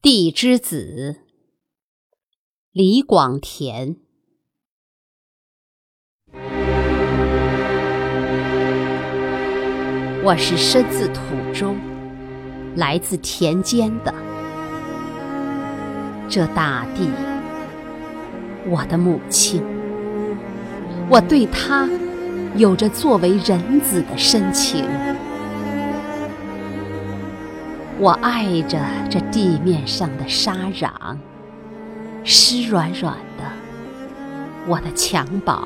地之子，李广田。我是身自土中，来自田间的这大地，我的母亲。我对她有着作为人子的深情。我爱着这地面上的沙壤，湿软软的我的襁褓，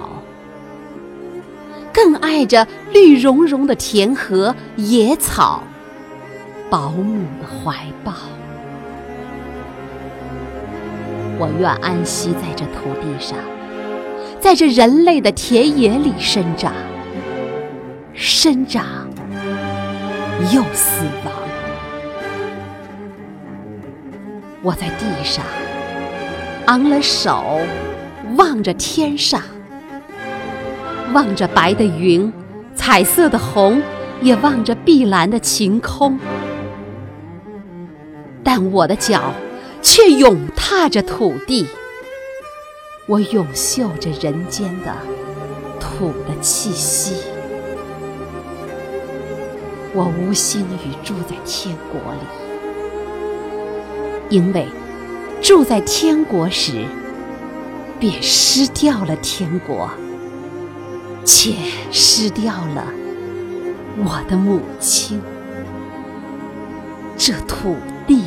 更爱着绿茸茸的田禾、野草、保姆的怀抱。我愿安息在这土地上，在这人类的田野里生长，生长又死亡。我在地上昂了首，望着天上，望着白的云，彩色的虹，也望着碧蓝的晴空。但我的脚却永踏着土地，我永嗅着人间的土的气息。我无心与住在天国里。因为住在天国时，便失掉了天国，且失掉了我的母亲。这土地。